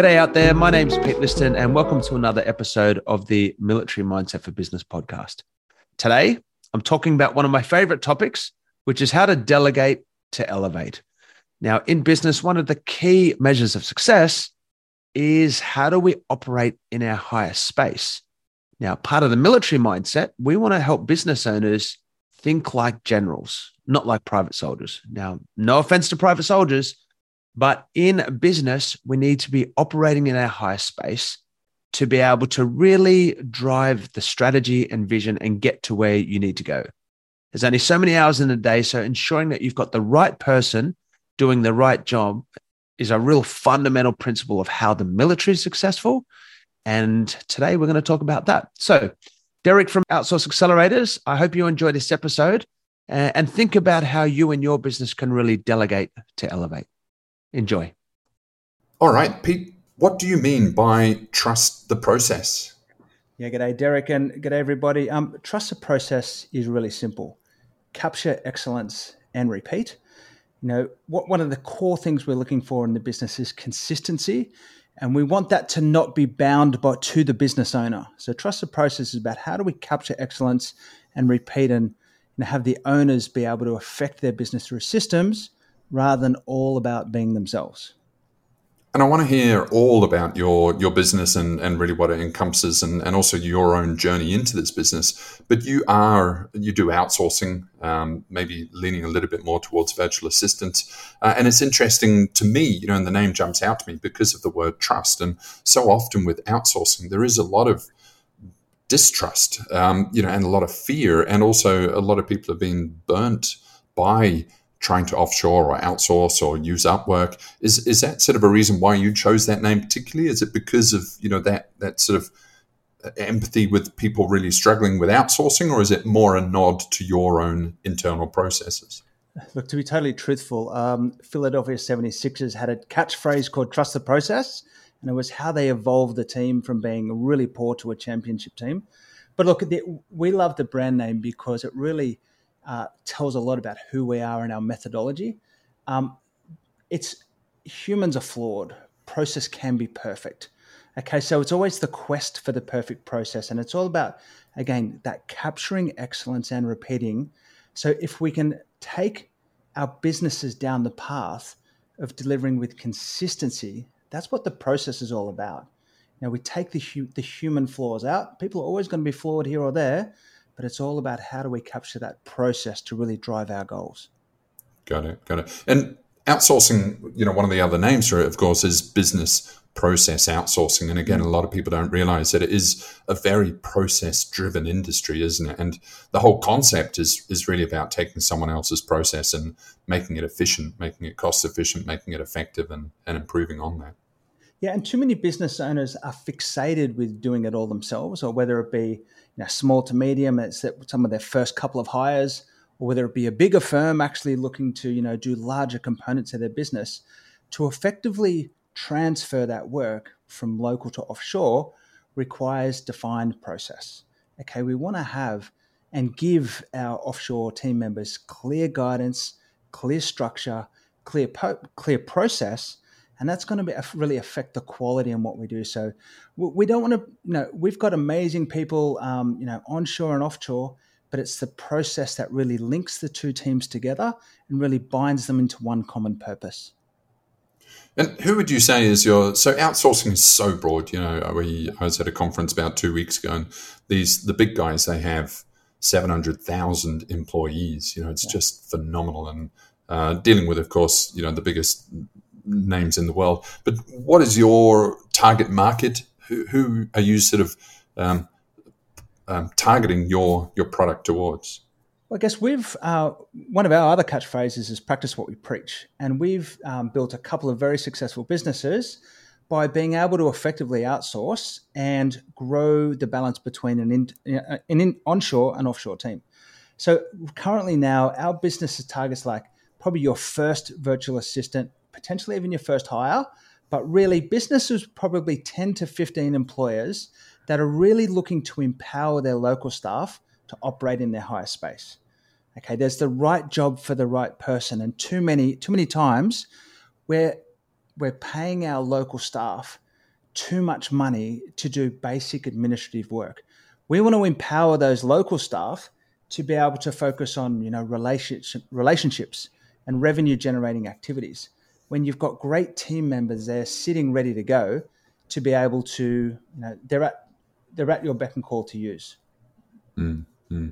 G'day out there. My name's Pete Liston, and welcome to another episode of the Military Mindset for Business podcast. Today, I'm talking about one of my favorite topics, which is how to delegate to elevate. Now, in business, one of the key measures of success is how do we operate in our highest space? Now, part of the military mindset, we want to help business owners think like generals, not like private soldiers. Now, no offense to private soldiers, but in business, we need to be operating in our highest space to be able to really drive the strategy and vision and get to where you need to go. There's only so many hours in a day. So ensuring that you've got the right person doing the right job is a real fundamental principle of how the military is successful. And today we're going to talk about that. So, Derek from Outsource Accelerators, I hope you enjoy this episode and think about how you and your business can really delegate to elevate. Enjoy. All right, Pete, what do you mean by trust the process? Yeah, g'day, Derek, and g'day, everybody. Um, trust the process is really simple capture excellence and repeat. You know, what, one of the core things we're looking for in the business is consistency, and we want that to not be bound by, to the business owner. So, trust the process is about how do we capture excellence and repeat and you know, have the owners be able to affect their business through systems rather than all about being themselves. And I want to hear all about your your business and, and really what it encompasses and, and also your own journey into this business. But you are you do outsourcing, um, maybe leaning a little bit more towards virtual assistants. Uh, and it's interesting to me, you know, and the name jumps out to me because of the word trust. And so often with outsourcing, there is a lot of distrust, um, you know, and a lot of fear, and also a lot of people have been burnt by trying to offshore or outsource or use Upwork. Is is that sort of a reason why you chose that name particularly? Is it because of you know that that sort of uh, empathy with people really struggling with outsourcing, or is it more a nod to your own internal processes? Look, to be totally truthful, um, Philadelphia 76ers had a catchphrase called "Trust the Process," and it was how they evolved the team from being really poor to a championship team. But look, the, we love the brand name because it really uh, tells a lot about who we are and our methodology. Um, it's humans are flawed. Process can be perfect. Okay, so it's always the quest for the perfect process, and it's all about again that capturing excellence and repeating. So if we can take our businesses down the path of delivering with consistency, that's what the process is all about. Now we take the hu- the human flaws out. People are always going to be flawed here or there, but it's all about how do we capture that process to really drive our goals. Got it, got it. And outsourcing, you know, one of the other names for it, of course, is business process outsourcing. And again, a lot of people don't realize that it is a very process driven industry, isn't it? And the whole concept is is really about taking someone else's process and making it efficient, making it cost efficient, making it effective and, and improving on that. Yeah, and too many business owners are fixated with doing it all themselves, or whether it be know, small to medium, it's some of their first couple of hires, or whether it be a bigger firm actually looking to you know do larger components of their business, to effectively transfer that work from local to offshore requires defined process. Okay, we want to have and give our offshore team members clear guidance, clear structure, clear po- clear process and that's going to be, really affect the quality in what we do. So we don't want to, you know, we've got amazing people, um, you know, onshore and offshore, but it's the process that really links the two teams together and really binds them into one common purpose. And who would you say is your so outsourcing is so broad? You know, we I was at a conference about two weeks ago, and these the big guys they have seven hundred thousand employees. You know, it's yeah. just phenomenal, and uh, dealing with, of course, you know, the biggest names in the world. But what is your target market? Who, who are you sort of um, um, targeting your your product towards? Well, I guess we've uh, one of our other catchphrases is practice what we preach, and we've um, built a couple of very successful businesses by being able to effectively outsource and grow the balance between an, in, uh, an in onshore and offshore team. So currently now our business targets like probably your first virtual assistant potentially even your first hire, but really businesses probably 10 to 15 employers that are really looking to empower their local staff to operate in their higher space. Okay, there's the right job for the right person, and too many too many times we're we're paying our local staff too much money to do basic administrative work. We want to empower those local staff to be able to focus on you know relationship, relationships and revenue generating activities. When you've got great team members there sitting ready to go, to be able to you know they're at they're at your beck and call to use. Mm-hmm.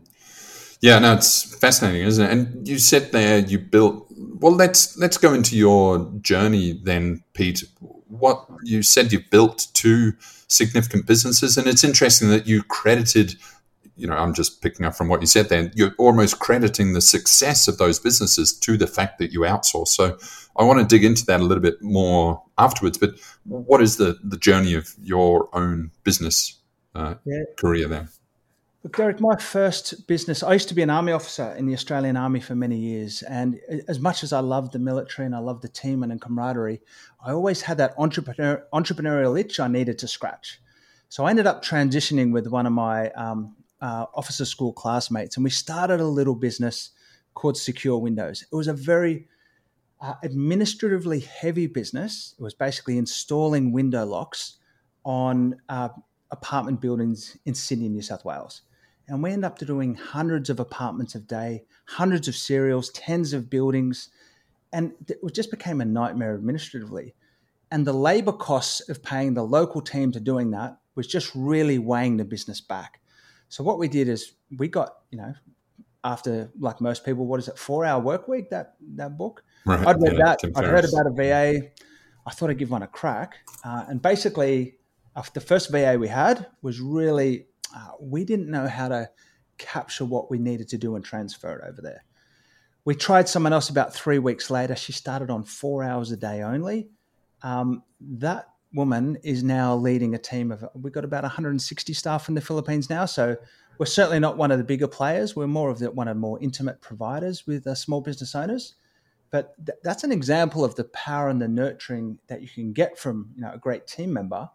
Yeah, no, it's fascinating, isn't it? And you said there you built. Well, let's let's go into your journey then, Pete. What you said you built two significant businesses, and it's interesting that you credited. You know, I'm just picking up from what you said. Then you're almost crediting the success of those businesses to the fact that you outsource. So, I want to dig into that a little bit more afterwards. But what is the the journey of your own business uh, yeah. career there? Look, Derek, my first business, I used to be an army officer in the Australian Army for many years. And as much as I loved the military and I loved the team and the camaraderie, I always had that entrepreneur, entrepreneurial itch I needed to scratch. So I ended up transitioning with one of my um, uh, officer school classmates, and we started a little business called Secure Windows. It was a very uh, administratively heavy business. It was basically installing window locks on uh, apartment buildings in Sydney, New South Wales. And we end up doing hundreds of apartments a day, hundreds of serials, tens of buildings. And it just became a nightmare administratively. And the labor costs of paying the local team to doing that was just really weighing the business back. So what we did is we got, you know, after like most people, what is it, four hour work week, that that book? Right. I'd read yeah, that. I'd heard about a VA. I thought I'd give one a crack. Uh, and basically, uh, the first VA we had was really uh, we didn't know how to capture what we needed to do and transfer it over there. We tried someone else about three weeks later. She started on four hours a day only. Um, that woman is now leading a team of, we've got about 160 staff in the Philippines now. So we're certainly not one of the bigger players. We're more of the, one of the more intimate providers with uh, small business owners. But th- that's an example of the power and the nurturing that you can get from you know, a great team member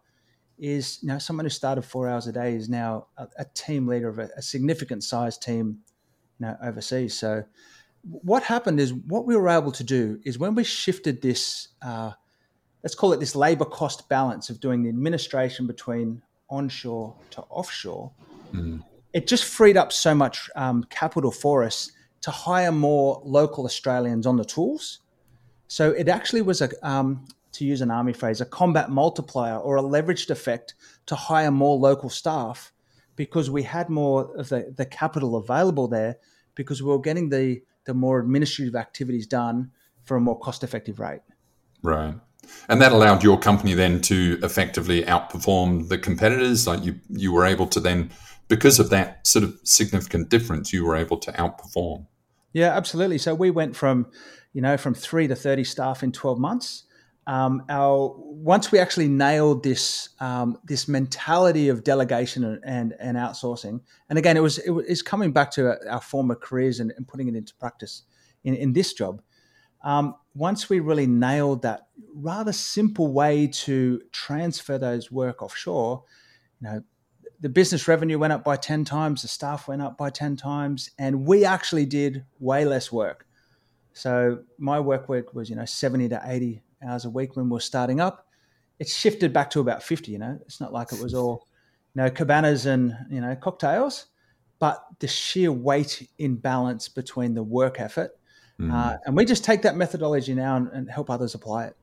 is you know someone who started four hours a day is now a, a team leader of a, a, significant size team you know overseas so what happened is what we were able to do is when we shifted this uh, let's call it this labor cost balance of doing the administration between onshore to offshore mm. It just freed up so much um, capital for us to hire more local australians on the tools so it actually was a, um, to use an army phrase, a combat multiplier or a leveraged effect to hire more local staff because we had more of the, the capital available there because we were getting the, the more administrative activities done for a more cost effective rate. Right. And that allowed your company then to effectively outperform the competitors. Like you, you were able to then, because of that sort of significant difference, you were able to outperform. Yeah, absolutely. So we went from, you know, from three to 30 staff in 12 months um, our once we actually nailed this um, this mentality of delegation and, and, and outsourcing, and again, it was it was coming back to our former careers and, and putting it into practice in, in this job. Um, once we really nailed that rather simple way to transfer those work offshore, you know, the business revenue went up by ten times, the staff went up by ten times, and we actually did way less work. So my work week was you know seventy to eighty hours a week when we are starting up. It's shifted back to about 50, you know. It's not like it was all, you know, cabanas and, you know, cocktails, but the sheer weight imbalance between the work effort. Mm. Uh, and we just take that methodology now and, and help others apply it.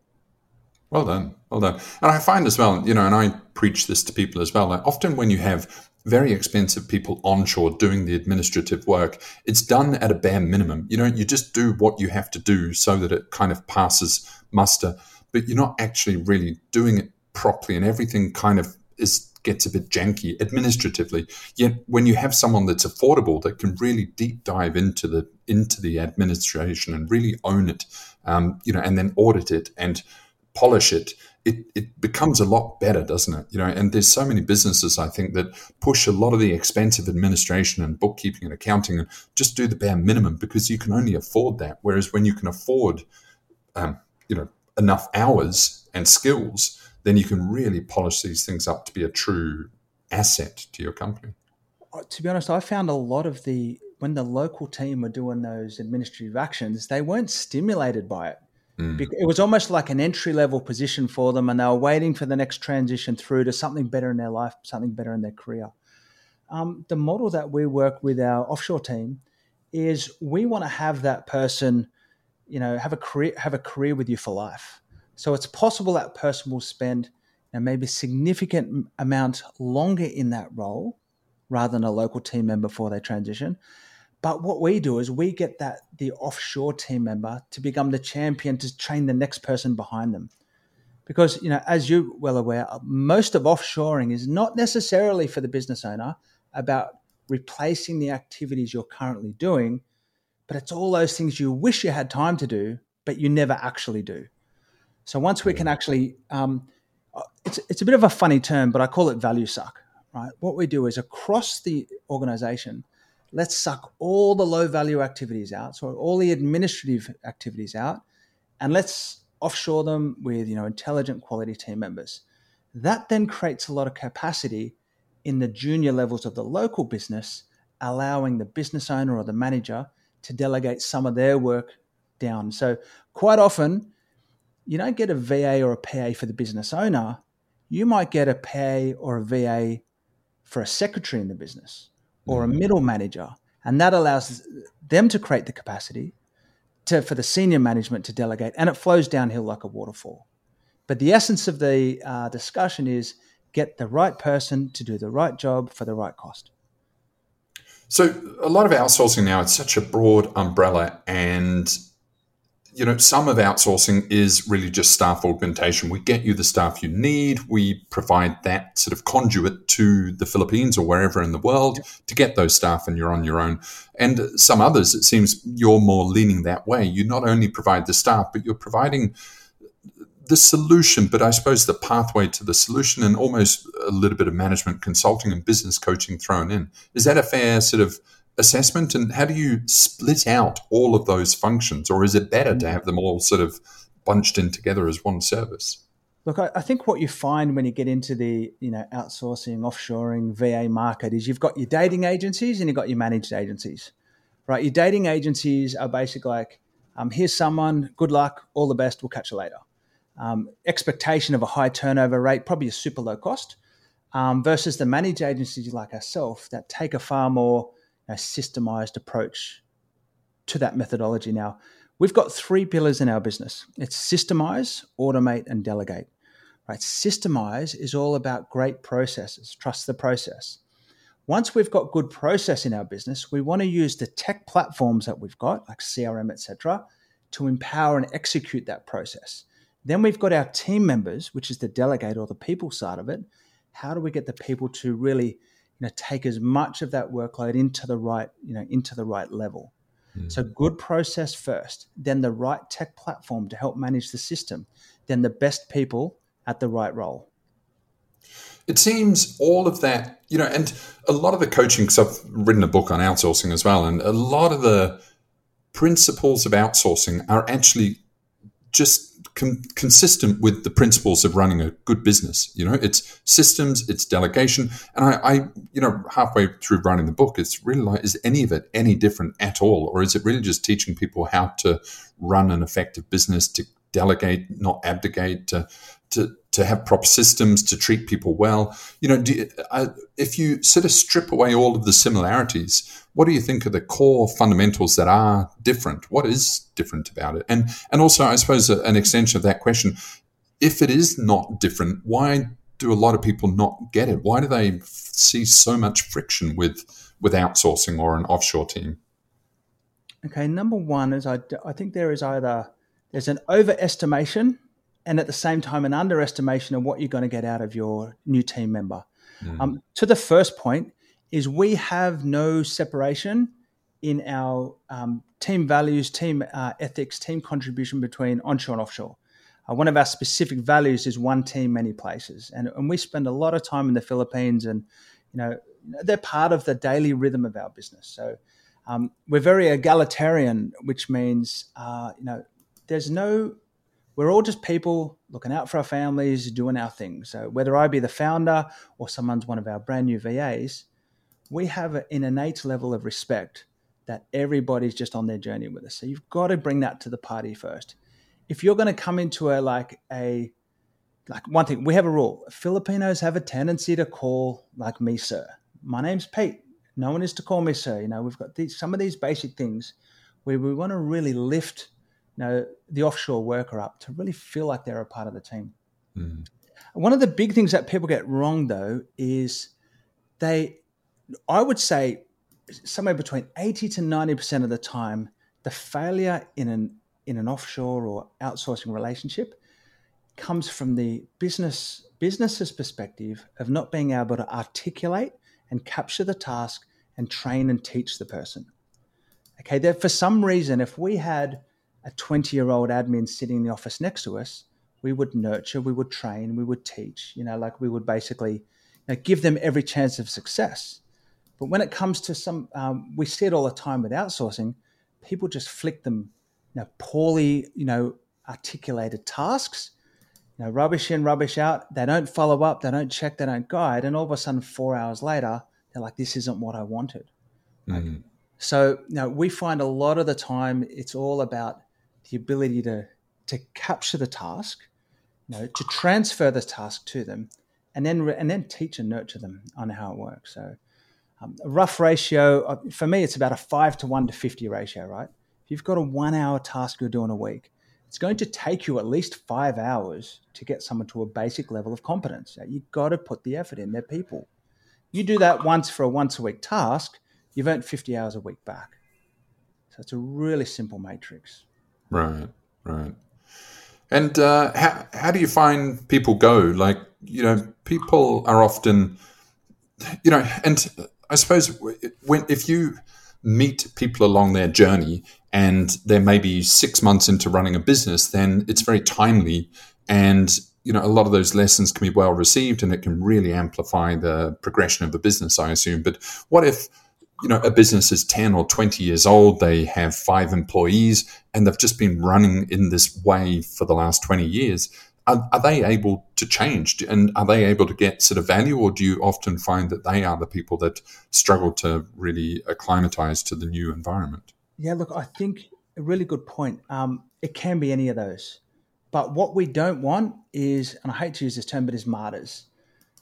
Well done, well done. And I find as well, you know, and I preach this to people as well. Like often when you have very expensive people onshore doing the administrative work, it's done at a bare minimum. You know, you just do what you have to do so that it kind of passes muster, but you're not actually really doing it properly, and everything kind of is gets a bit janky administratively. Yet when you have someone that's affordable that can really deep dive into the into the administration and really own it, um, you know, and then audit it and polish it, it, it becomes a lot better, doesn't it? You know, and there's so many businesses I think that push a lot of the expensive administration and bookkeeping and accounting and just do the bare minimum because you can only afford that. Whereas when you can afford um, you know enough hours and skills, then you can really polish these things up to be a true asset to your company. Uh, to be honest, I found a lot of the when the local team were doing those administrative actions, they weren't stimulated by it. Mm. It was almost like an entry level position for them, and they were waiting for the next transition through to something better in their life, something better in their career. Um, the model that we work with our offshore team is we want to have that person, you know, have a career have a career with you for life. So it's possible that person will spend you know, maybe a significant amount longer in that role rather than a local team member before they transition. But what we do is we get that the offshore team member to become the champion to train the next person behind them. Because, you know, as you're well aware, most of offshoring is not necessarily for the business owner about replacing the activities you're currently doing, but it's all those things you wish you had time to do, but you never actually do. So once we can actually, um, it's, it's a bit of a funny term, but I call it value suck, right? What we do is across the organization, let's suck all the low value activities out, so all the administrative activities out, and let's offshore them with you know intelligent quality team members. That then creates a lot of capacity in the junior levels of the local business, allowing the business owner or the manager to delegate some of their work down. So quite often, you don't get a VA or a PA for the business owner. You might get a PA or a VA for a secretary in the business or a mm. middle manager. And that allows them to create the capacity to, for the senior management to delegate, and it flows downhill like a waterfall. But the essence of the uh, discussion is get the right person to do the right job for the right cost. So, a lot of outsourcing now, it's such a broad umbrella, and you know, some of outsourcing is really just staff augmentation. We get you the staff you need. We provide that sort of conduit to the Philippines or wherever in the world to get those staff, and you're on your own. And some others, it seems you're more leaning that way. You not only provide the staff, but you're providing the solution, but I suppose the pathway to the solution and almost a little bit of management consulting and business coaching thrown in. Is that a fair sort of assessment? And how do you split out all of those functions? Or is it better to have them all sort of bunched in together as one service? Look, I, I think what you find when you get into the you know outsourcing, offshoring, VA market is you've got your dating agencies and you've got your managed agencies, right? Your dating agencies are basically like, um, here's someone, good luck, all the best, we'll catch you later. Um, expectation of a high turnover rate, probably a super low cost, um, versus the managed agencies like ourselves that take a far more a systemized approach to that methodology now. We've got three pillars in our business. It's systemize, automate, and delegate. Right? Systemize is all about great processes, trust the process. Once we've got good process in our business, we want to use the tech platforms that we've got, like CRM, etc., to empower and execute that process. Then we've got our team members, which is the delegate or the people side of it. How do we get the people to really you know take as much of that workload into the right you know into the right level mm. so good process first then the right tech platform to help manage the system then the best people at the right role it seems all of that you know and a lot of the coaching because i've written a book on outsourcing as well and a lot of the principles of outsourcing are actually just con- consistent with the principles of running a good business. You know, it's systems, it's delegation, and I, I, you know, halfway through writing the book, it's really like, is any of it any different at all, or is it really just teaching people how to run an effective business, to delegate, not abdicate, to to to have proper systems to treat people well. You know, uh, if you sort of strip away all of the similarities, what do you think are the core fundamentals that are different? What is different about it? And and also, I suppose an extension of that question: if it is not different, why do a lot of people not get it? Why do they see so much friction with with outsourcing or an offshore team? Okay, number one is I, I think there is either there's an overestimation and at the same time an underestimation of what you're going to get out of your new team member. Mm. Um, to the first point is we have no separation in our um, team values, team uh, ethics, team contribution between onshore and offshore. Uh, one of our specific values is one team, many places, and, and we spend a lot of time in the Philippines, and you know they're part of the daily rhythm of our business. So um, we're very egalitarian, which means uh, you know there's no we're all just people looking out for our families, doing our thing. So whether I be the founder or someone's one of our brand new VAs, we have an innate level of respect that everybody's just on their journey with us. So you've got to bring that to the party first. if you're going to come into a like a like one thing, we have a rule. Filipinos have a tendency to call like me, sir. My name's Pete. No one is to call me sir. You know, we've got these some of these basic things where we want to really lift, you know, the offshore worker up to really feel like they're a part of the team. Mm. One of the big things that people get wrong though is they, I would say, somewhere between eighty to ninety percent of the time, the failure in an in an offshore or outsourcing relationship comes from the business business's perspective of not being able to articulate and capture the task and train and teach the person. Okay, that for some reason, if we had a 20 year old admin sitting in the office next to us, we would nurture, we would train, we would teach, you know, like we would basically you know, give them every chance of success. But when it comes to some, um, we see it all the time with outsourcing, people just flick them, you know, poorly, you know, articulated tasks know, rubbish in, rubbish out. They don't follow up, they don't check, they don't guide, and all of a sudden, four hours later, they're like, "This isn't what I wanted." Mm-hmm. so, you know, we find a lot of the time it's all about the ability to to capture the task, you know, to transfer the task to them, and then and then teach and nurture them on how it works. So, um, a rough ratio for me, it's about a five to one to fifty ratio, right? If you've got a one hour task you're doing a week, it's going to take you at least five hours to get someone to a basic level of competence. You've got to put the effort in. They're people. You do that once for a once a week task, you've earned 50 hours a week back. So it's a really simple matrix. Right, right. And uh, how, how do you find people go? Like, you know, people are often, you know, and I suppose when if you meet people along their journey and they're maybe six months into running a business, then it's very timely. And, you know, a lot of those lessons can be well received and it can really amplify the progression of the business, I assume. But what if, you know, a business is 10 or 20 years old, they have five employees, and they've just been running in this way for the last 20 years? Are, are, they able to change and are they able to get sort of value or do you often find that they are the people that struggle to really acclimatize to the new environment yeah, look, I think a really good point. Um, it can be any of those. But what we don't want is, and I hate to use this term, but is martyrs.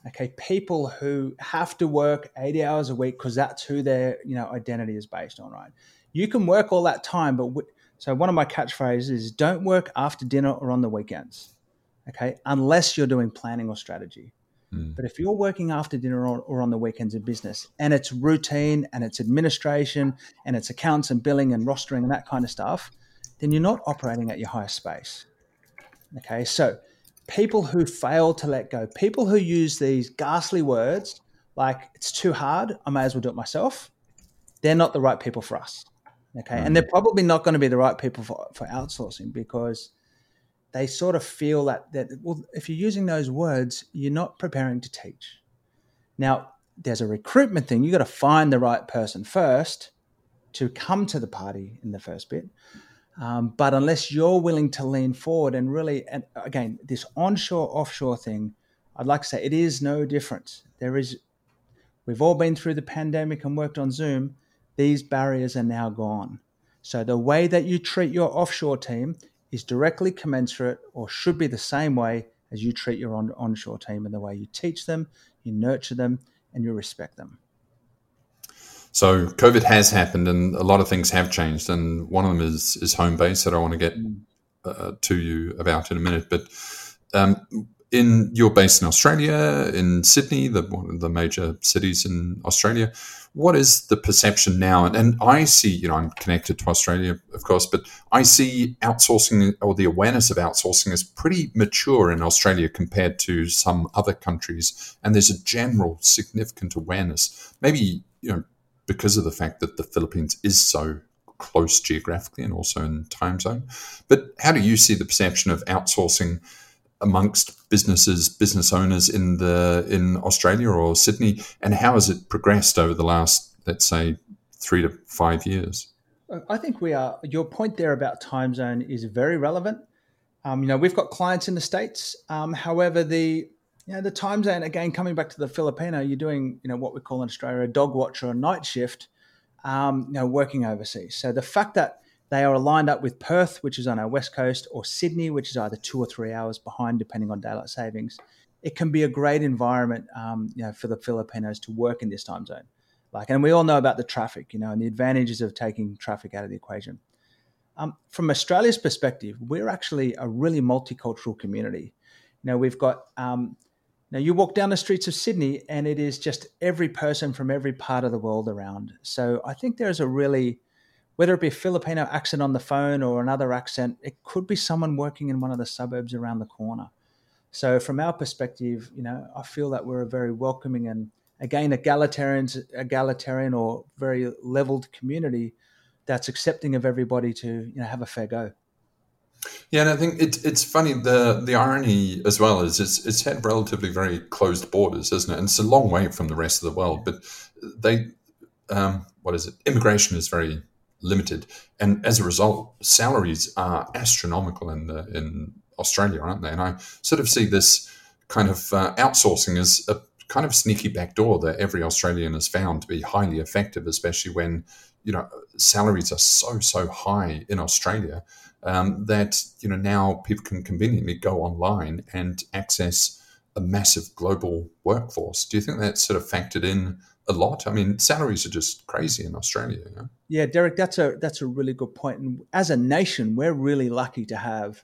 Okay, people who have to work 80 hours a week because that's who their you know identity is based on, right? You can work all that time, but w- so one of my catchphrases is don't work after dinner or on the weekends. Okay, unless you're doing planning or strategy. Mm. But if you're working after dinner or, or, on the weekends in business and it's routine and it's administration and it's accounts and billing and rostering and that kind of stuff, then you're not operating at your highest space. Okay, so people who fail to let go, people who use these ghastly words like it's too hard, I may as well do it myself, they're not the right people for us. Okay, mm. and they're probably not going to be the right people for, for outsourcing because they sort of feel that that well, if you're using those words, you're not preparing to teach. Now, there's a recruitment thing. You've got to find the right person first to come to the party in the first bit. Um, but unless you're willing to lean forward and really, and again, this onshore offshore thing, I'd like to say it is no different. There is, we've all been through the pandemic and worked on Zoom. These barriers are now gone. So the way that you treat your offshore team is directly commensurate or should be the same way as you treat your on- onshore team in the way you teach them, you nurture them, and you respect them. So COVID has happened, and a lot of things have changed, and one of them is is home base that I want to get mm. uh, to you about in a minute. But um, in your base in Australia, in Sydney, the one of the major cities in Australia what is the perception now? And, and I see, you know, I'm connected to Australia, of course, but I see outsourcing or the awareness of outsourcing is pretty mature in Australia compared to some other countries. And there's a general significant awareness, maybe, you know, because of the fact that the Philippines is so close geographically and also in time zone. But how do you see the perception of outsourcing amongst businesses, business owners in the in Australia or Sydney, and how has it progressed over the last, let's say, three to five years? I think we are. Your point there about time zone is very relevant. Um, you know, we've got clients in the states. Um, however, the know the time zone again coming back to the Filipino, you're doing you know what we call in Australia a dog watch or a night shift. Um, you know, working overseas. So the fact that They are aligned up with Perth, which is on our west coast, or Sydney, which is either two or three hours behind, depending on daylight savings. It can be a great environment, um, you know, for the Filipinos to work in this time zone. Like, and we all know about the traffic, you know, and the advantages of taking traffic out of the equation. Um, from Australia's perspective, we're actually a really multicultural community. You know, we've got um, now you walk down the streets of Sydney, and it is just every person from every part of the world around. So I think there's a really whether it be a Filipino accent on the phone or another accent, it could be someone working in one of the suburbs around the corner. So from our perspective, you know, I feel that we're a very welcoming and again egalitarian, egalitarian or very leveled community that's accepting of everybody to you know have a fair go. Yeah, and I think it's it's funny the the irony as well is it's it's had relatively very closed borders, isn't it? And it's a long way from the rest of the world, but they um, what is it? Immigration is very limited, and as a result, salaries are astronomical in the in Australia, aren't they? And I sort of see this kind of uh, outsourcing as a kind of sneaky backdoor that every Australian has found to be highly effective, especially when you know salaries are so so high in Australia um, that you know now people can conveniently go online and access a massive global workforce. Do you think that's sort of factored in a lot. I mean, salaries are just crazy in Australia. You know? Yeah, Derek, that's a that's a really good point. And as a nation, we're really lucky to have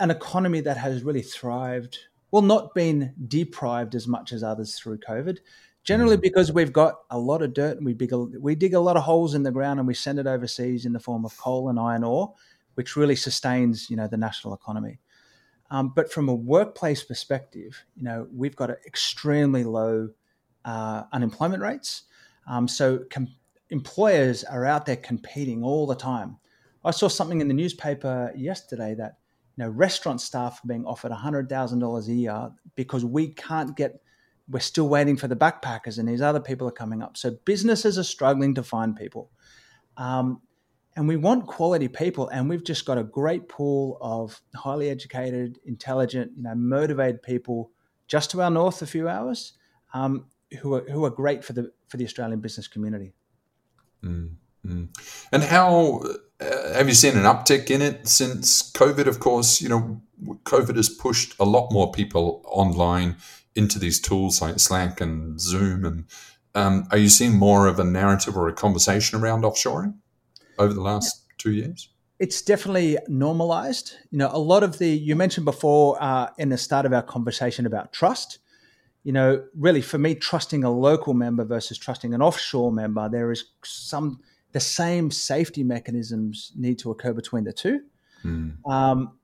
an economy that has really thrived. Well, not been deprived as much as others through COVID. Generally, mm. because we've got a lot of dirt and we dig a, we dig a lot of holes in the ground and we send it overseas in the form of coal and iron ore, which really sustains you know the national economy. Um, but from a workplace perspective, you know we've got extremely low uh, unemployment rates. Um, so com- employers are out there competing all the time. I saw something in the newspaper yesterday that you know restaurant staff are being offered hundred thousand dollars a year because we can't get. We're still waiting for the backpackers, and these other people are coming up. So businesses are struggling to find people, um, and we want quality people. And we've just got a great pool of highly educated, intelligent, you know, motivated people just to our north, a few hours. Um, who are who are great for the for the Australian business community. Mm-hmm. And how uh, have you seen an uptick in it since COVID? Of course, you know COVID has pushed a lot more people online into these tools like Slack and Zoom. And um, are you seeing more of a narrative or a conversation around offshoring over the last two years? It's definitely normalized. You know, a lot of the you mentioned before uh, in the start of our conversation about trust you know, really for me, trusting a local member versus trusting an offshore member, there is some the same safety mechanisms need to occur between the two. Mm. Um,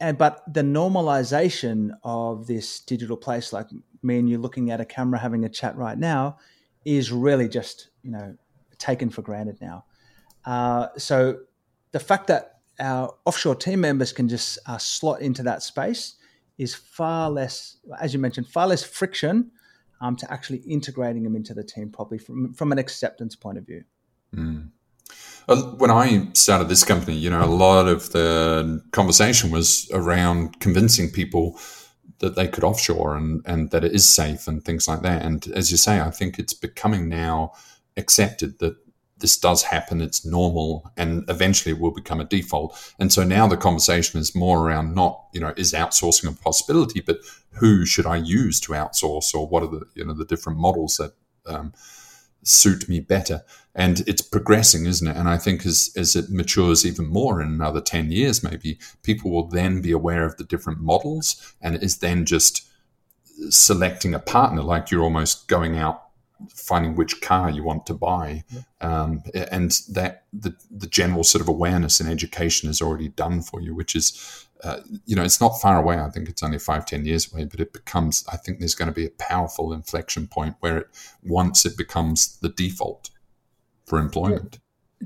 and but the normalization of this digital place, like me and you looking at a camera having a chat right now, is really just you know taken for granted now. Uh, so the fact that our offshore team members can just uh, slot into that space is far less, as you mentioned, far less friction um, to actually integrating them into the team properly from, from an acceptance point of view. Mm. When I started this company, you know, a lot of the conversation was around convincing people that they could offshore and, and that it is safe and things like that. And as you say, I think it's becoming now accepted that this does happen, it's normal, and eventually it will become a default. And so now the conversation is more around not, you know, is outsourcing a possibility, but who should I use to outsource, or what are the, you know, the different models that um, suit me better? And it's progressing, isn't it? And I think as as it matures even more in another ten years, maybe people will then be aware of the different models, and is then just selecting a partner, like you're almost going out finding which car you want to buy, um, and that the the general sort of awareness and education is already done for you, which is. Uh, you know, it's not far away. I think it's only five, ten years away, but it becomes. I think there's going to be a powerful inflection point where it once it becomes the default for employment.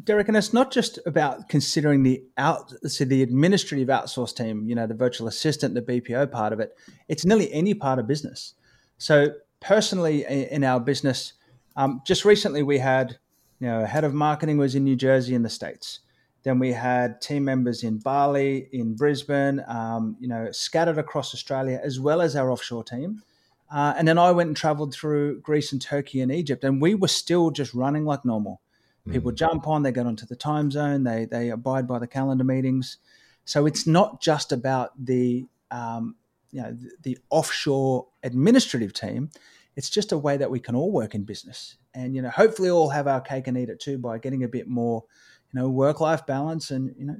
Derek, and it's not just about considering the out, so the administrative outsource team, you know, the virtual assistant, the BPO part of it. It's nearly any part of business. So personally in our business, um, just recently we had, you know, head of marketing was in New Jersey in the States. Then we had team members in Bali, in Brisbane, um, you know, scattered across Australia, as well as our offshore team. Uh, and then I went and traveled through Greece and Turkey and Egypt, and we were still just running like normal. People jump on, they get onto the time zone, they they abide by the calendar meetings. So it's not just about the um, you know the, the offshore administrative team. It's just a way that we can all work in business, and you know hopefully all have our cake and eat it too by getting a bit more you know work life balance and you know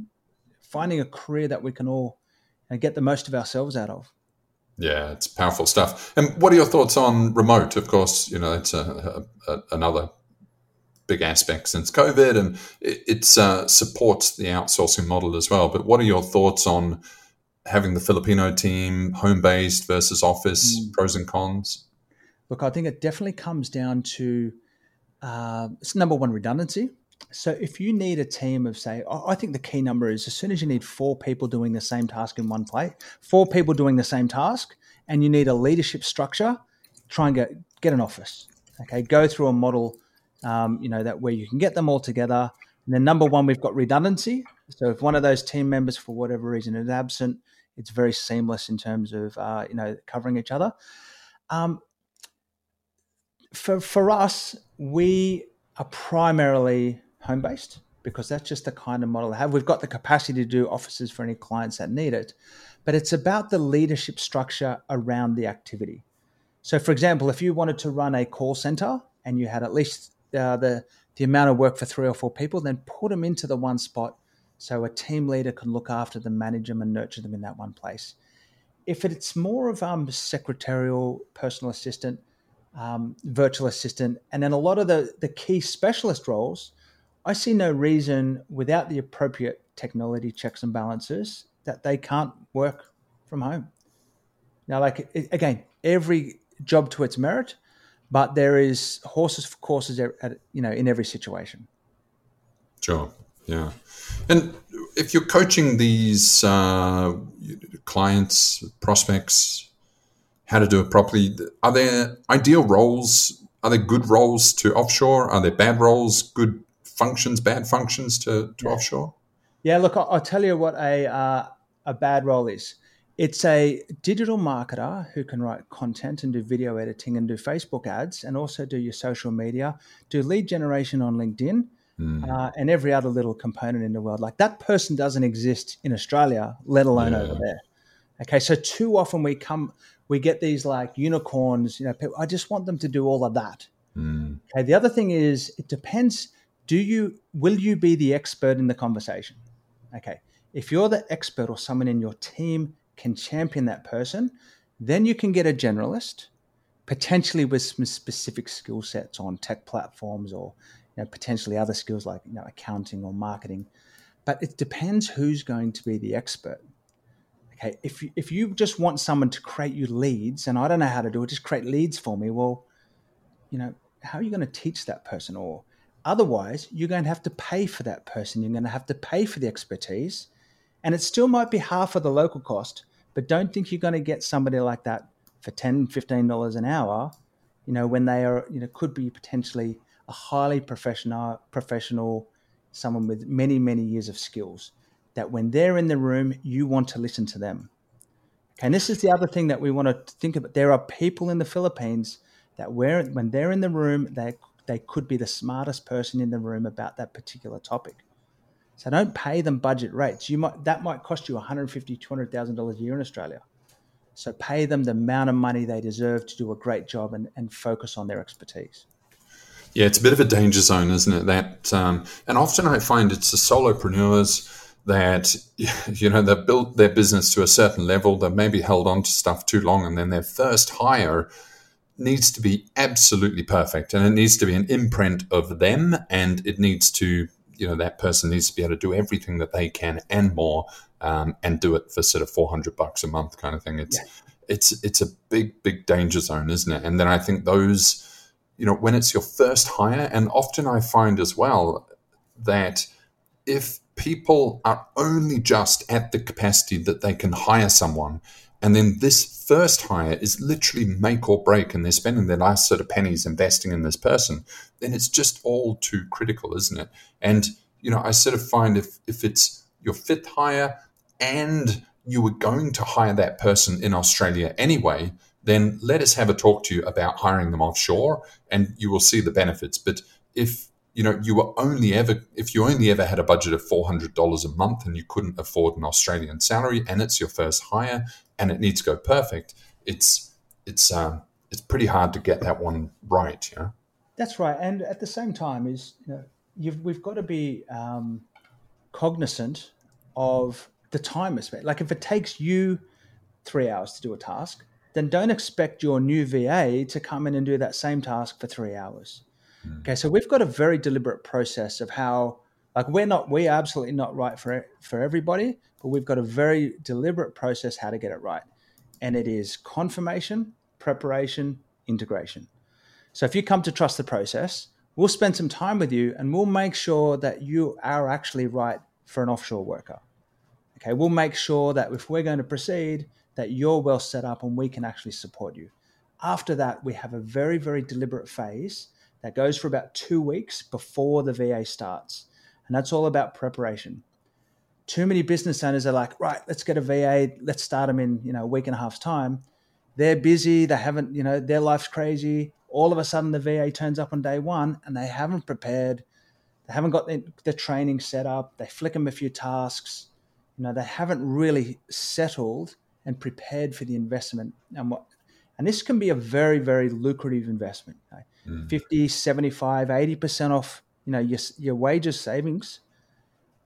finding a career that we can all you know, get the most of ourselves out of. Yeah, it's powerful stuff. And what are your thoughts on remote? Of course, you know it's a, a, a, another big aspect since COVID, and it it's, uh, supports the outsourcing model as well. But what are your thoughts on having the Filipino team home based versus office, mm. pros and cons? Look, I think it definitely comes down to uh, it's number one redundancy. So if you need a team of say, I think the key number is as soon as you need four people doing the same task in one place, four people doing the same task, and you need a leadership structure, try and get get an office. Okay, go through a model um, you know, that where you can get them all together. And then number one, we've got redundancy. So if one of those team members, for whatever reason, is absent, it's very seamless in terms of uh, you know covering each other. Um, for for us, we are primarily home based because that's just the kind of model I have. We've got the capacity to do offices for any clients that need it, but it's about the leadership structure around the activity. So, for example, if you wanted to run a call center and you had at least uh, the the amount of work for three or four people, then put them into the one spot so a team leader can look after them, manage them, and nurture them in that one place. If it's more of um, secretarial, personal assistant, um, virtual assistant, and then a lot of the, the key specialist roles, I see no reason without the appropriate technology checks and balances that they can't work from home. Now, like again, every job to its merit, but there is horses for courses at, you know in every situation. Sure yeah. And if you're coaching these uh, clients prospects how to do it properly are there ideal roles are there good roles to offshore? Are there bad roles good functions bad functions to, to yeah. offshore yeah look I'll, I'll, tell you what a uh, a bad role is it's a digital marketer who can write content and do video editing and do Facebook ads and also do your social media, do lead generation on LinkedIn, mm. uh, and every other little component in the world. Like that person doesn't exist in Australia, let alone yeah. over there. Okay, so too often we come, we get these like unicorns. You know, people, I just want them to do all of that. Mm. Okay, the other thing is it depends. Do you will you be the expert in the conversation? Okay, if you're the expert or someone in your team can champion that person, then you can get a generalist, potentially with some specific skill sets on tech platforms or you know, potentially other skills like you know, accounting or marketing. But it depends who's going to be the expert. Okay, if you, if you just want someone to create you leads, and I don't know how to do it, just create leads for me. Well, you know, how are you going to teach that person? Or otherwise, you're going to have to pay for that person. You're going to have to pay for the expertise, and it still might be half of the local cost, but don't think you're going to get somebody like that for $10, $15 an hour, you know, when they are, you know, could be potentially a highly professional, professional, someone with many, many years of skills that when they're in the room, you want to listen to them. Okay, and this is the other thing that we want to think about. There are people in the Philippines that where, when they're in the room, they, they could be the smartest person in the room about that particular topic. So don't pay them budget rates. You might that might cost you 150, 200,000 dollars a year in Australia. So pay them the amount of money they deserve to do a great job and, and focus on their expertise. Yeah, it's a bit of a danger zone, isn't it? That um, and often I find it's the solopreneurs that you know they've built their business to a certain level, they've maybe held on to stuff too long, and then their first hire needs to be absolutely perfect, and it needs to be an imprint of them, and it needs to you know that person needs to be able to do everything that they can and more, um, and do it for sort of four hundred bucks a month kind of thing. It's yeah. it's it's a big big danger zone, isn't it? And then I think those, you know, when it's your first hire, and often I find as well that if people are only just at the capacity that they can hire someone and then this first hire is literally make or break, and they're spending their last sort of pennies investing in this person, then it's just all too critical, isn't it? And, you know, I sort of find if, if it's your fifth hire and you were going to hire that person in Australia anyway, then let us have a talk to you about hiring them offshore and you will see the benefits. But if you know, you were only ever, if you only ever had a budget of $400 a month and you couldn't afford an Australian salary and it's your first hire and it needs to go perfect, it's, it's, um, it's pretty hard to get that one right. You know? That's right. And at the same time is, you know, you've, we've got to be um, cognizant of the time aspect. Like if it takes you three hours to do a task, then don't expect your new VA to come in and do that same task for three hours. Mm. Okay, so we've got a very deliberate process of how, like, we're not, we're absolutely not right for for everybody, but we've got a very deliberate process how to get it right, and it is confirmation, preparation, integration. So if you come to trust the process, we'll spend some time with you, and we'll make sure that you are actually right for an offshore worker. Okay, we'll make sure that if we're going to proceed, that you're well set up and we can actually support you. After that, we have a very, very deliberate phase that goes for about two weeks before the VA starts. And that's all about preparation. Too many business owners are like, right, let's get a VA, let's start them in, you know, a week and a half's time. They're busy, they haven't, you know, their life's crazy. All of a sudden the VA turns up on day one and they haven't prepared. They haven't got the, the training set up. They flick them a few tasks. You know, they haven't really settled and prepared for the investment and what and this can be a very very lucrative investment okay? mm. 50 75 80% off you know your, your wages savings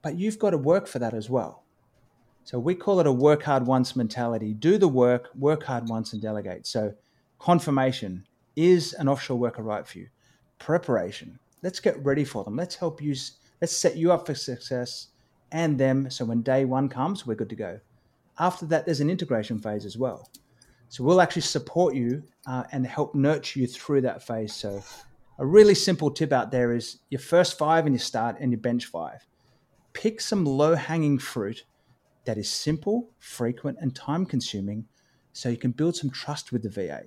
but you've got to work for that as well. So we call it a work hard once mentality. Do the work work hard once and delegate. So confirmation is an offshore worker right for you? Preparation let's get ready for them. Let's help you let's set you up for success and them so when day one comes we're good to go. After that, there's an integration phase as well. So we'll actually support you uh, and help nurture you through that phase. So a really simple tip out there is your first five and you start and your bench five. Pick some low hanging fruit that is simple, frequent, and time consuming so you can build some trust with the VA.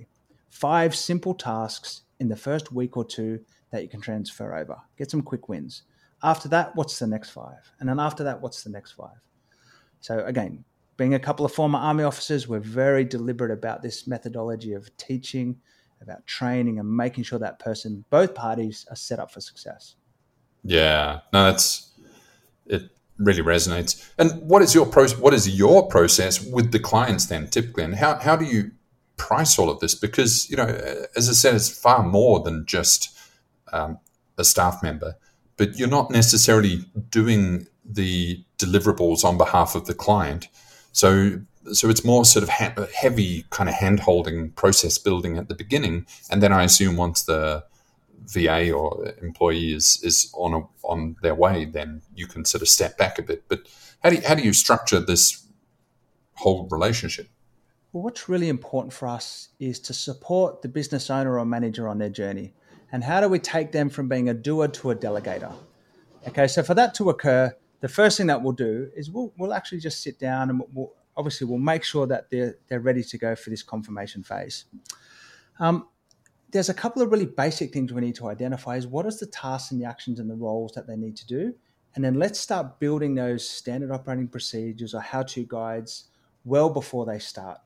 Five simple tasks in the first week or two that you can transfer over. Get some quick wins. After that, what's the next five? And then after that, what's the next five? So again, being a couple of former army officers, we're very deliberate about this methodology of teaching, about training, and making sure that person, both parties, are set up for success. Yeah, no, that's it. Really resonates. And what is your process? What is your process with the clients then, typically, and how how do you price all of this? Because you know, as I said, it's far more than just um, a staff member, but you're not necessarily doing the deliverables on behalf of the client so so it's more sort of ha- heavy kind of hand holding process building at the beginning, and then I assume once the VA or employee is is on a, on their way, then you can sort of step back a bit. But how do you, how do you structure this whole relationship? Well, what's really important for us is to support the business owner or manager on their journey. And how do we take them from being a doer to a delegator? Okay, so for that to occur, the first thing that we'll do is we'll, we'll actually just sit down and we'll, obviously we'll make sure that they're, they're ready to go for this confirmation phase. Um, there's a couple of really basic things we need to identify is what is the tasks and the actions and the roles that they need to do? And then let's start building those standard operating procedures or how-to guides well before they start.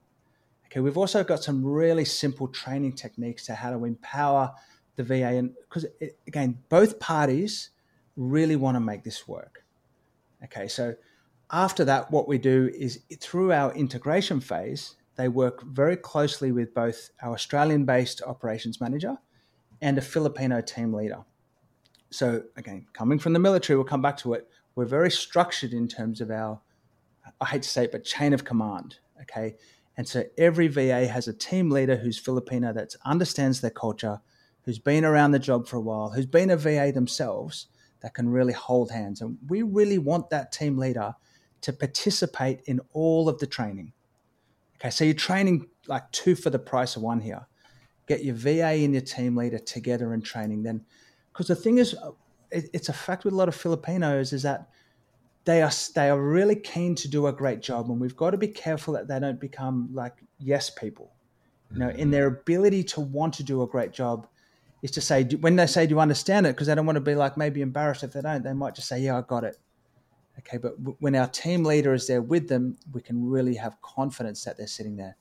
Okay we've also got some really simple training techniques to how to empower the va and because again both parties really want to make this work. Okay, so after that, what we do is through our integration phase, they work very closely with both our Australian based operations manager and a Filipino team leader. So, again, coming from the military, we'll come back to it. We're very structured in terms of our, I hate to say it, but chain of command. Okay. And so every VA has a team leader who's Filipino that understands their culture, who's been around the job for a while, who's been a VA themselves, that can really hold hands. And we really want that team leader to participate in all of the training. Okay, so you're training like two for the price of one here. Get your VA and your team leader together in training. Then, because the thing is, uh, it's a fact with a lot of Filipinos is that they are they are really keen to do a great job, and we've got to be careful that they don't become like yes people. You know, in their ability to want to do a great job, is to say when they say do you understand it because they don't want to be like maybe embarrassed if they don't they might just say yeah i got it okay but when our team leader is there with them we can really have confidence that they're sitting there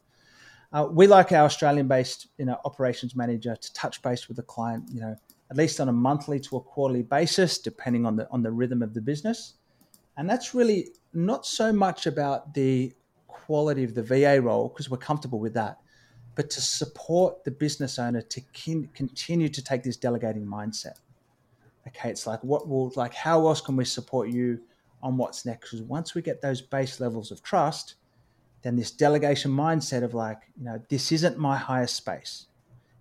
uh, we like our australian based you know operations manager to touch base with the client you know at least on a monthly to a quarterly basis, depending on the on the rhythm of the business. And that's really not so much about the quality of the VA role because we're comfortable with that, but to support the business owner to continue to take this delegating mindset. Okay, it's like what will like how else can we support you on what's next? Because once we get those base levels of trust, then this delegation mindset of like, you know, this isn't my highest space.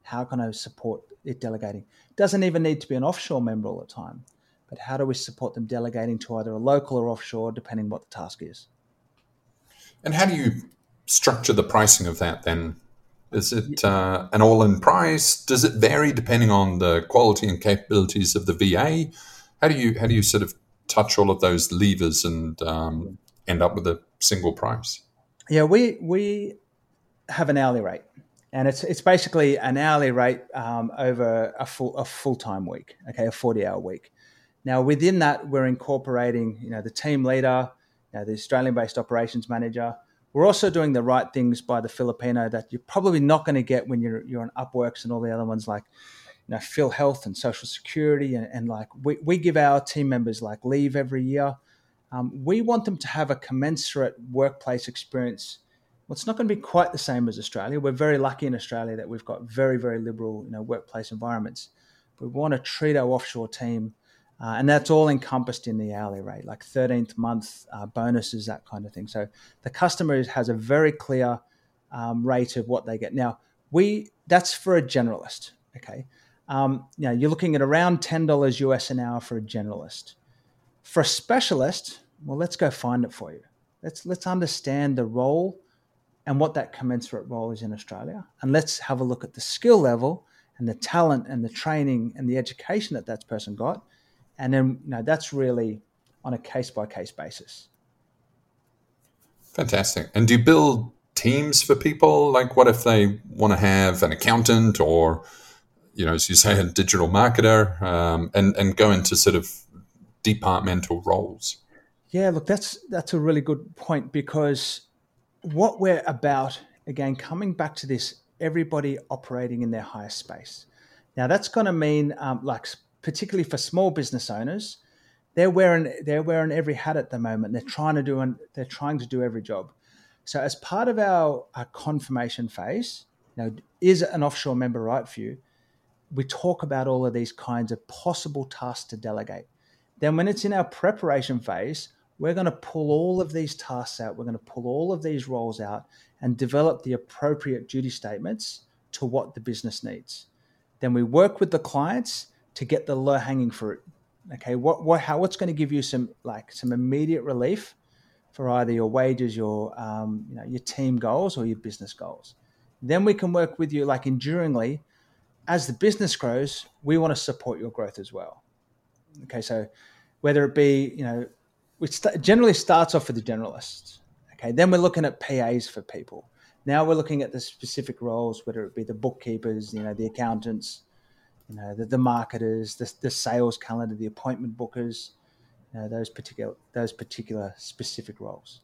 How can I support it delegating? Doesn't even need to be an offshore member all the time, but how do we support them delegating to either a local or offshore, depending what the task is? And how do you structure the pricing of that then? Is it uh, an all in price? Does it vary depending on the quality and capabilities of the VA? How do you how do you sort of touch all of those levers and um, end up with a single price? Yeah, we we have an hourly rate, and it's it's basically an hourly rate um, over a full a full time week. Okay, a forty hour week. Now within that, we're incorporating you know the team leader, you know, the Australian based operations manager we're also doing the right things by the Filipino that you're probably not going to get when you're you're on Upworks and all the other ones like you know PhilHealth and Social Security and, and like we, we give our team members like leave every year. Um, we want them to have a commensurate workplace experience. Well, it's not going to be quite the same as Australia. We're very lucky in Australia that we've got very very liberal you know workplace environments. We want to treat our offshore team uh, and that's all encompassed in the hourly rate, like 13th month uh, bonuses, that kind of thing. So the customer has a very clear um, rate of what they get. Now, we that's for a generalist, okay? Um, you know, you're looking at around $10 US an hour for a generalist. For a specialist, well, let's go find it for you. Let's let's understand the role and what that commensurate role is in Australia, and let's have a look at the skill level and the talent and the training and the education that that person got and then you know that's really on a case by case basis. Fantastic. And do you build teams for people? Like, what if they want to have an accountant or, you know, as you say, a digital marketer, um, and and go into sort of departmental roles? Yeah, look, that's that's a really good point because what we're about again, coming back to this, everybody operating in their highest space. Now, that's going to mean um, like particularly for small business owners, they're wearing they're wearing every hat at the moment. They're trying to do and they're trying to do every job. So as part of our, our confirmation phase, know, is an offshore member right for you? We talk about all of these kinds of possible tasks to delegate. Then when it's in our preparation phase, we're going to pull all of these tasks out. We're going to pull all of these roles out and develop the appropriate duty statements to what the business needs. Then we work with the clients to get the low hanging fruit. Okay, what what how what's going to give you some like some immediate relief for either your wages, your um, you know your team goals or your business goals. Then we can work with you like enduringly. As the business grows, we want to support your growth as well. Okay, so whether it be you know, which st- generally starts off with the generalists. Okay, then we're looking at PAs for people. Now we're looking at the specific roles, whether it be the bookkeepers, you know, the accountants, you know, the, the marketers, the, the sales calendar, the appointment bookers, you know, those particular those particular specific roles.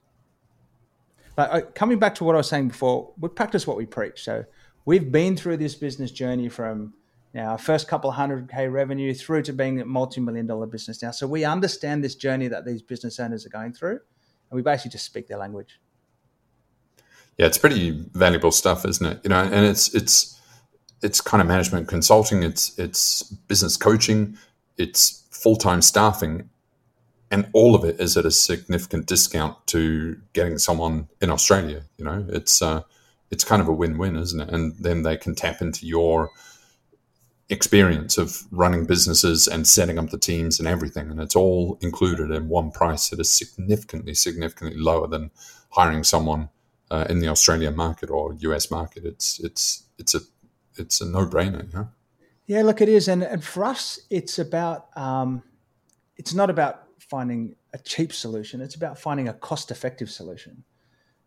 But uh, coming back to what I was saying before, we practice what we preach. So we've been through this business journey from our first couple hundred K revenue through to being a multi-million dollar business now. So we understand this journey that these business owners are going through and we basically just speak their language. Yeah, it's pretty valuable stuff, isn't it? You know, and it's it's it's kind of management consulting, it's it's business coaching, it's full time staffing, and all of it is at a significant discount to getting someone in Australia. You know, it's uh, it's kind of a win win, isn't it? And then they can tap into your experience of running businesses and setting up the teams and everything, and it's all included in one price that is significantly significantly lower than hiring someone uh, in the Australian market or US market. It's it's it's a it's a no brainer. Yeah. Yeah, look, it is, and and for us, it's about um, it's not about finding a cheap solution. It's about finding a cost-effective solution.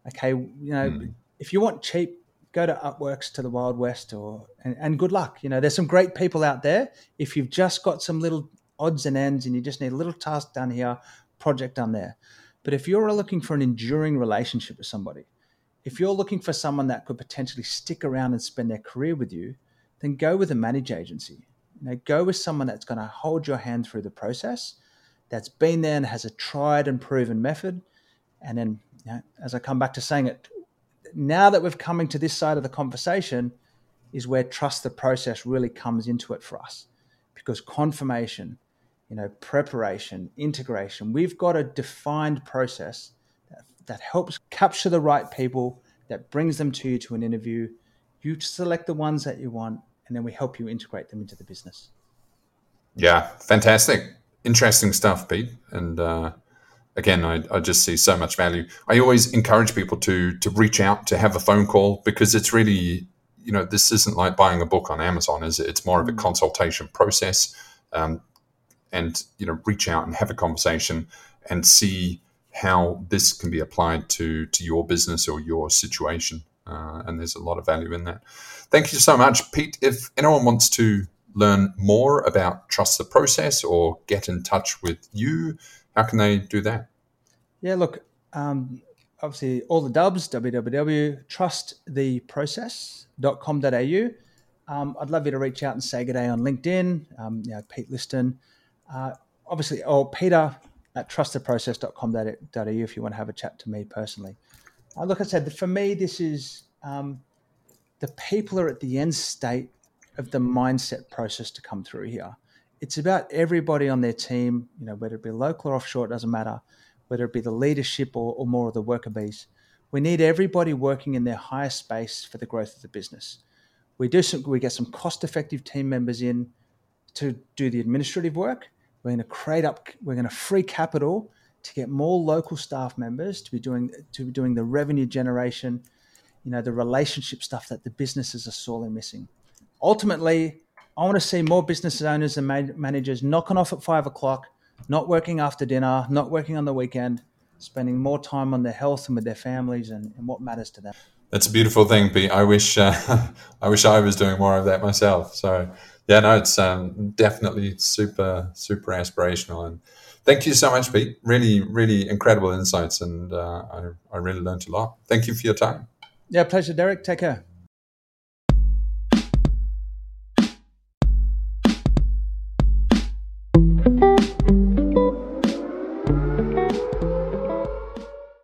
Okay, you know, mm. If you want cheap, go to Upworks to the Wild West, or and, and good luck. You know, there's some great people out there. If you've just got some little odds and ends, and you just need a little task done here, project done there. But if you're looking for an enduring relationship with somebody, if you're looking for someone that could potentially stick around and spend their career with you, then go with a managed agency. Know, go with someone that's going to hold your hand through the process, that's been there and has a tried and proven method. And then, you know, as I come back to saying it, now that we've coming to this side of the conversation, is where trust the process really comes into it for us, because confirmation, you know, preparation, integration, we've got a defined process that, that helps capture the right people, that brings them to you to an interview. You select the ones that you want, and then we help you integrate them into the business. Yeah, fantastic. Interesting stuff, Pete. And uh, again, I, I, just see so much value. I always encourage people to to reach out, to have a phone call, because it's really, you know, this isn't like buying a book on Amazon, is it? It's more of a mm. consultation process. Um, and, you know, reach out and have a conversation and see how this can be applied to to your business or your situation. Uh, and there's a lot of value in that. Thank you so much, Pete. If anyone wants to learn more about Trust the Process or get in touch with you, how can they do that? Yeah, look, um, obviously all the dubs, www.trusttheprocess.com.au. Um, I'd love you to reach out and say good day on LinkedIn, um, you know, Pete Liston. Uh, obviously, or Peter at trusttheprocess.com.au if you want to have a chat to me personally. Uh, look, I said, for me, this is um, the people are at the end state of the mindset process to come through here. It's about everybody on their team, you know, whether it be local or offshore, it doesn't matter, whether it be the leadership or, or more of the worker bees. We need everybody working in their highest space for the growth of the business. We do some, we get some cost-effective team members in to do the administrative work. We're going to create up, we're going to free capital to get more local staff members to be doing to be doing the revenue generation, you know, the relationship stuff that the businesses are sorely missing ultimately, I want to see more business owners and managers knocking off at five o'clock, not working after dinner, not working on the weekend, spending more time on their health and with their families and, and what matters to them. That's a beautiful thing, Pete. I wish uh, I wish I was doing more of that myself. So yeah, no, it's um, definitely super super aspirational. And thank you so much, Pete. Really, really incredible insights, and uh, I I really learned a lot. Thank you for your time. Yeah, pleasure, Derek. Take care.